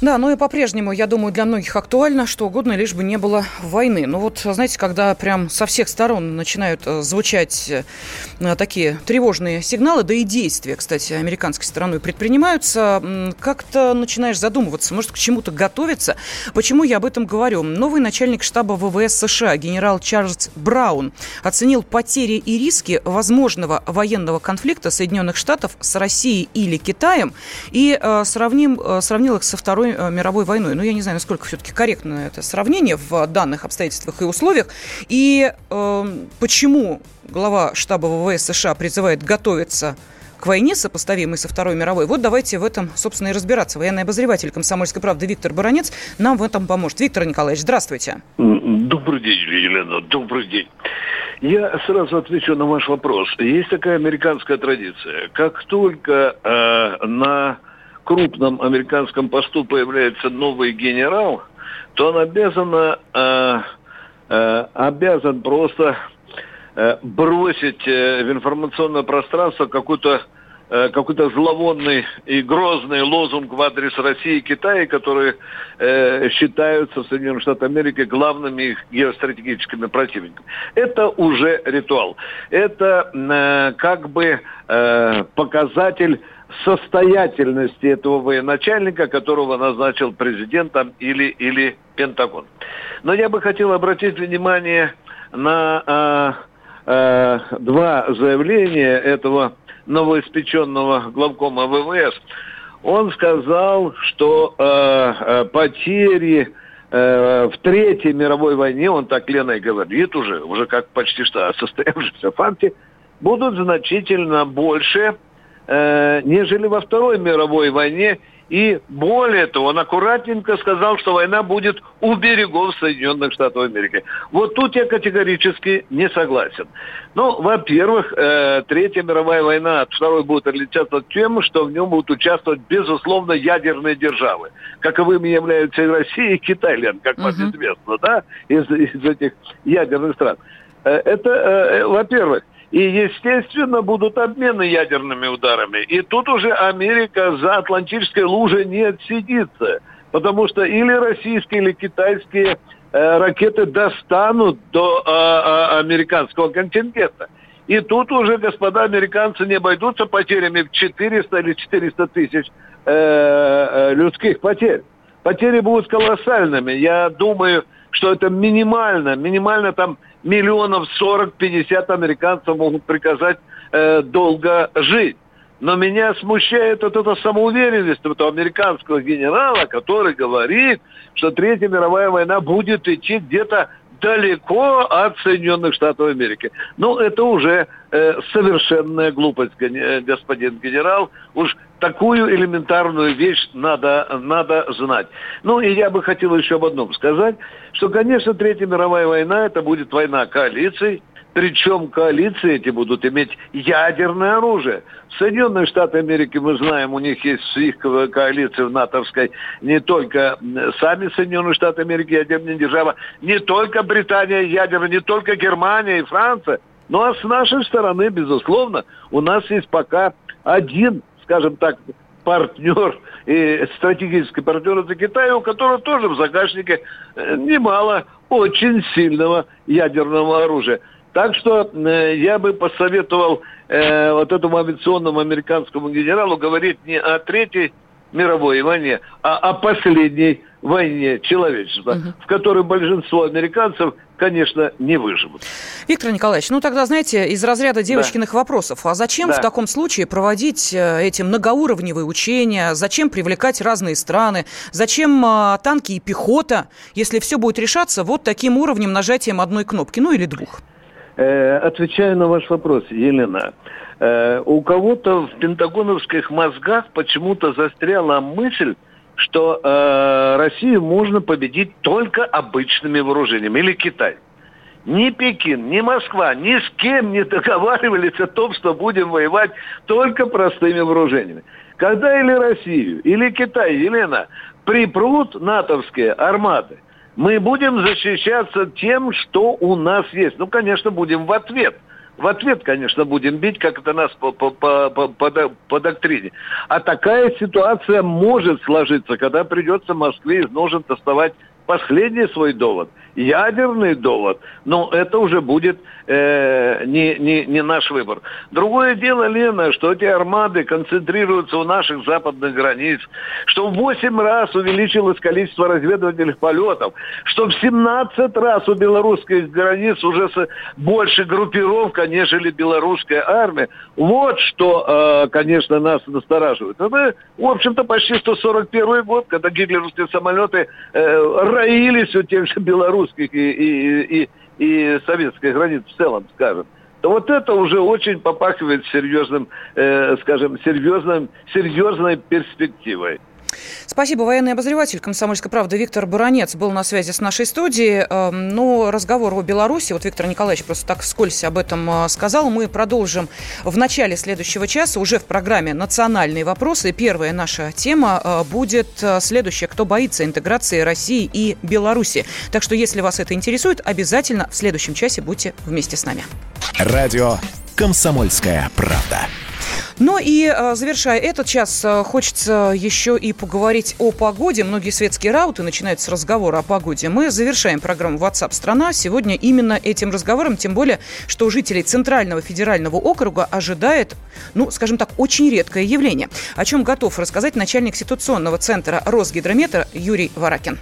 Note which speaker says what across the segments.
Speaker 1: Да, ну и по-прежнему, я думаю, для многих актуально, что угодно, лишь бы не было войны. Но вот, знаете, когда прям со всех сторон начинают э, звучать э, такие тревожные сигналы, да и действия, кстати, американской стороной предпринимаются, как-то начинаешь задумываться, может, к чему-то готовиться. Почему я об этом говорю? Новый начальник штаба ВВС США, генерал Чарльз Браун, оценил потери и риски возможного военного конфликта Соединенных Штатов с Россией или Китаем и э, сравним, сравнил их со Второй э, мировой войной. Ну, я не знаю, насколько все-таки корректно это сравнение в данных обстоятельствах и условиях. И э, почему глава штаба ВВС США призывает готовиться к войне, сопоставимой со Второй мировой. Вот давайте в этом, собственно, и разбираться. Военный обозреватель «Комсомольской правды» Виктор Баранец нам в этом поможет. Виктор Николаевич, здравствуйте.
Speaker 2: Добрый день, Елена, добрый день. Я сразу отвечу на ваш вопрос. Есть такая американская традиция. Как только э, на крупном американском посту появляется новый генерал, то он обязан, э, э, обязан просто э, бросить э, в информационное пространство какую-то какой-то зловонный и грозный лозунг в адрес России и Китая, которые э, считаются в Соединенных Штатах Америки главными их геостратегическими противниками. Это уже ритуал. Это э, как бы э, показатель состоятельности этого военачальника, которого назначил президентом или, или Пентагон. Но я бы хотел обратить внимание на э, э, два заявления этого новоиспеченного главкома ВВС. Он сказал, что э, э, потери э, в Третьей мировой войне, он так Леной говорит уже, уже как почти что состоявшемся факте, будут значительно больше, э, нежели во Второй мировой войне. И более того, он аккуратненько сказал, что война будет у берегов Соединенных Штатов Америки. Вот тут я категорически не согласен. Ну, во-первых, э, Третья мировая война от Второй будет отличаться тем, что в нем будут участвовать, безусловно, ядерные державы. Каковыми являются и Россия, и Китай, Лен, как вам uh-huh. известно, да, из, из этих ядерных стран. Э, это, э, во-первых. И, естественно, будут обмены ядерными ударами. И тут уже Америка за Атлантической лужей не отсидится. Потому что или российские, или китайские э, ракеты достанут до э, э, американского контингента. И тут уже, господа американцы, не обойдутся потерями в 400 или 400 тысяч э, э, людских потерь. Потери будут колоссальными. Я думаю, что это минимально, минимально там миллионов 40-50 американцев могут приказать э, долго жить. Но меня смущает вот эта самоуверенность этого американского генерала, который говорит, что Третья мировая война будет идти где-то далеко от Соединенных Штатов Америки. Ну, это уже э, совершенная глупость, э, господин генерал. Уж такую элементарную вещь надо, надо знать. Ну, и я бы хотел еще об одном сказать, что, конечно, Третья мировая война, это будет война коалиций, причем коалиции эти будут иметь ядерное оружие. Соединенные Штаты Америки, мы знаем, у них есть их коалиции в натовской не только сами Соединенные Штаты Америки, ядерная держава, не только Британия ядерная, не только Германия и Франция. Ну а с нашей стороны, безусловно, у нас есть пока один, скажем так, партнер и стратегический партнер это Китай, у которого тоже в загашнике э, немало очень сильного ядерного оружия. Так что э, я бы посоветовал э, вот этому авиационному американскому генералу говорить не о третьей мировой войне, а о последней войне человечества, угу. в которой большинство американцев, конечно, не выживут.
Speaker 1: Виктор Николаевич, ну тогда, знаете, из разряда девочкиных да. вопросов, а зачем да. в таком случае проводить э, эти многоуровневые учения, зачем привлекать разные страны, зачем а, танки и пехота, если все будет решаться вот таким уровнем нажатием одной кнопки, ну или двух?
Speaker 2: Э, отвечаю на ваш вопрос, Елена. Э, у кого-то в пентагоновских мозгах почему-то застряла мысль, что э, Россию можно победить только обычными вооружениями, или Китай. ни Пекин, ни Москва ни с кем не договаривались о том, что будем воевать только простыми вооружениями. Когда или Россию, или Китай, Елена, припрут натовские армады, мы будем защищаться тем, что у нас есть. Ну, конечно, будем в ответ – в ответ, конечно, будем бить, как это нас по, по, по, по, по, доктрине. А такая ситуация может сложиться, когда придется Москве из ножен доставать последний свой довод, ядерный довод, но это уже будет э, не, не, не наш выбор. Другое дело, Лена, что эти армады концентрируются у наших западных границ, что в 8 раз увеличилось количество разведывательных полетов, что в 17 раз у белорусских границ уже больше группировка, нежели белорусская армия. Вот что, э, конечно, нас настораживает. Это, в общем-то, почти 141 год, когда гитлеровские самолеты э, роились у тех же белорусских и, и, и, и советских границ в целом, скажем то вот это уже очень попахивает серьезным, э, скажем, серьезным, серьезной перспективой.
Speaker 1: Спасибо. Военный обозреватель «Комсомольской правды» Виктор Буранец был на связи с нашей студией. Эм, но разговор о Беларуси, вот Виктор Николаевич просто так вскользь об этом э, сказал, мы продолжим в начале следующего часа уже в программе «Национальные вопросы». Первая наша тема э, будет э, следующая. Кто боится интеграции России и Беларуси? Так что, если вас это интересует, обязательно в следующем часе будьте вместе с нами.
Speaker 3: Радио «Комсомольская правда».
Speaker 1: Ну и э, завершая этот час, э, хочется еще и поговорить о погоде. Многие светские рауты начинают с разговора о погоде. Мы завершаем программу WhatsApp страна сегодня именно этим разговором, тем более, что жителей Центрального федерального округа ожидает, ну, скажем так, очень редкое явление, о чем готов рассказать начальник ситуационного центра Росгидромета Юрий Варакин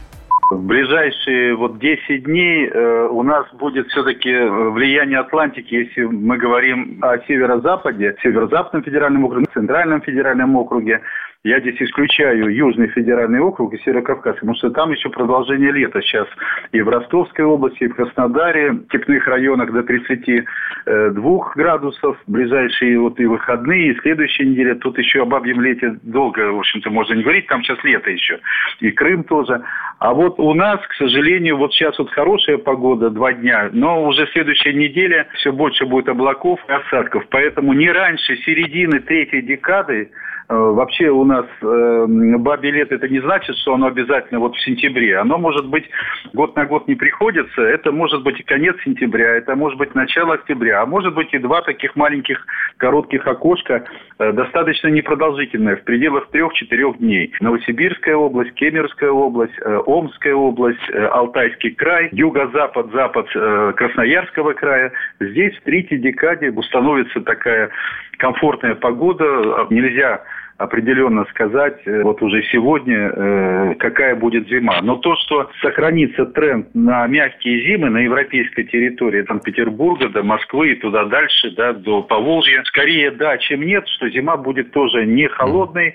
Speaker 4: в ближайшие вот 10 дней э, у нас будет все-таки влияние Атлантики, если мы говорим о северо-западе, северо-западном федеральном округе, центральном федеральном округе. Я здесь исключаю Южный федеральный округ и Северокавказ, потому что там еще продолжение лета сейчас и в Ростовской области, и в Краснодаре, в степных районах до 32 градусов, ближайшие вот и выходные, и следующая неделя. Тут еще об бабьем лете долго, в общем-то, можно не говорить, там сейчас лето еще, и Крым тоже. А вот у нас, к сожалению, вот сейчас вот хорошая погода, два дня, но уже следующая неделя все больше будет облаков и осадков, поэтому не раньше середины третьей декады Э, вообще у нас э, бабе лет это не значит, что оно обязательно вот в сентябре. Оно может быть год на год не приходится. Это может быть и конец сентября, это может быть начало октября, а может быть и два таких маленьких коротких окошка, э, достаточно непродолжительное, в пределах трех-четырех дней. Новосибирская область, Кемеровская область, э, Омская область, э, Алтайский край, юго-запад, запад э, Красноярского края. Здесь в третьей декаде установится такая комфортная погода. Нельзя определенно сказать э, вот уже сегодня, э, какая будет зима. Но то, что сохранится тренд на мягкие зимы на европейской территории, Санкт-Петербурга до Москвы и туда дальше, да, до Поволжья, скорее да, чем нет, что зима будет тоже не холодной.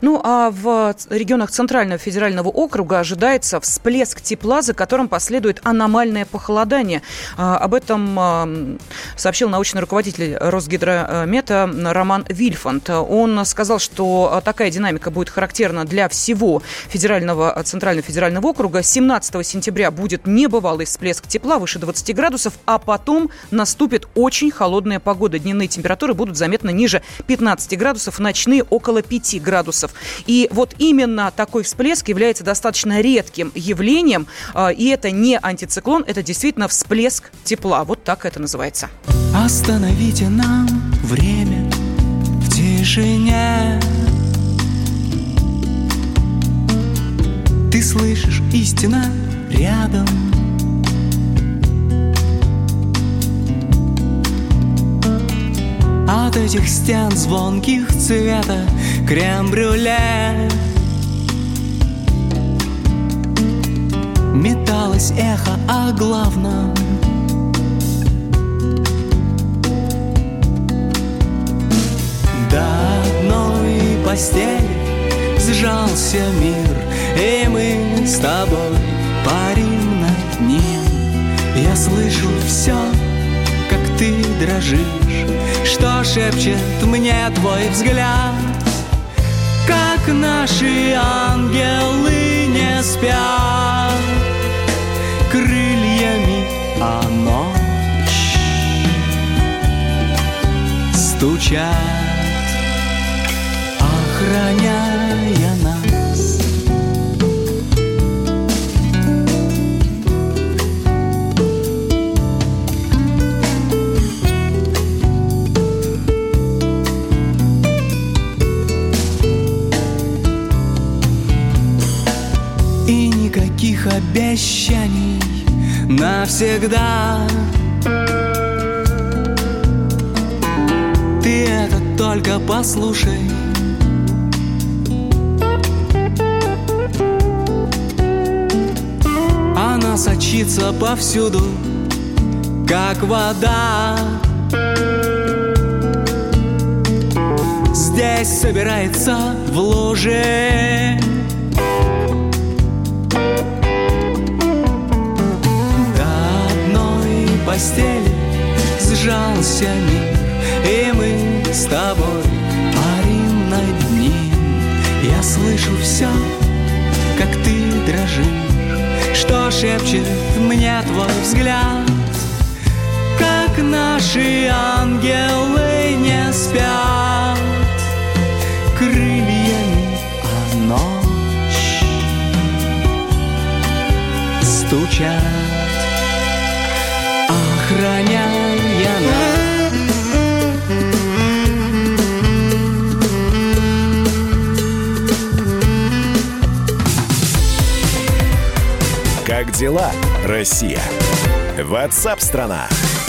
Speaker 1: Ну, а в регионах Центрального федерального округа ожидается всплеск тепла, за которым последует аномальное похолодание. А, об этом а, сообщил научный руководитель Росгидромета Роман Вильфанд. Он сказал, что такая динамика будет характерна для всего федерального, Центрального федерального округа. 17 сентября будет небывалый всплеск тепла выше 20 градусов, а потом наступит очень холодная погода. Дневные температуры будут заметно ниже 15 градусов, ночные около 5 градусов градусов. И вот именно такой всплеск является достаточно редким явлением. А, и это не антициклон, это действительно всплеск тепла. Вот так это называется.
Speaker 5: Остановите нам время в тишине. Ты слышишь, истина рядом. От этих стен звонких цвета крем-брюле Металось эхо о главном До одной постели сжался мир И мы с тобой парим над ним Я слышу все, как ты дрожишь Что шепчет мне твой взгляд? Как наши ангелы не спят, Крыльями а ночь стучат, охраняя обещаний навсегда. Ты это только послушай. Она сочится повсюду, как вода. Здесь собирается в луже. Постели сжался мир, И мы с тобой парим над ним. Я слышу все, как ты дрожишь, Что шепчет мне твой взгляд, Как наши ангелы не спят? Крыльями, а ночь стучат, охраняя нас.
Speaker 3: Как дела, Россия? Ватсап-страна! страна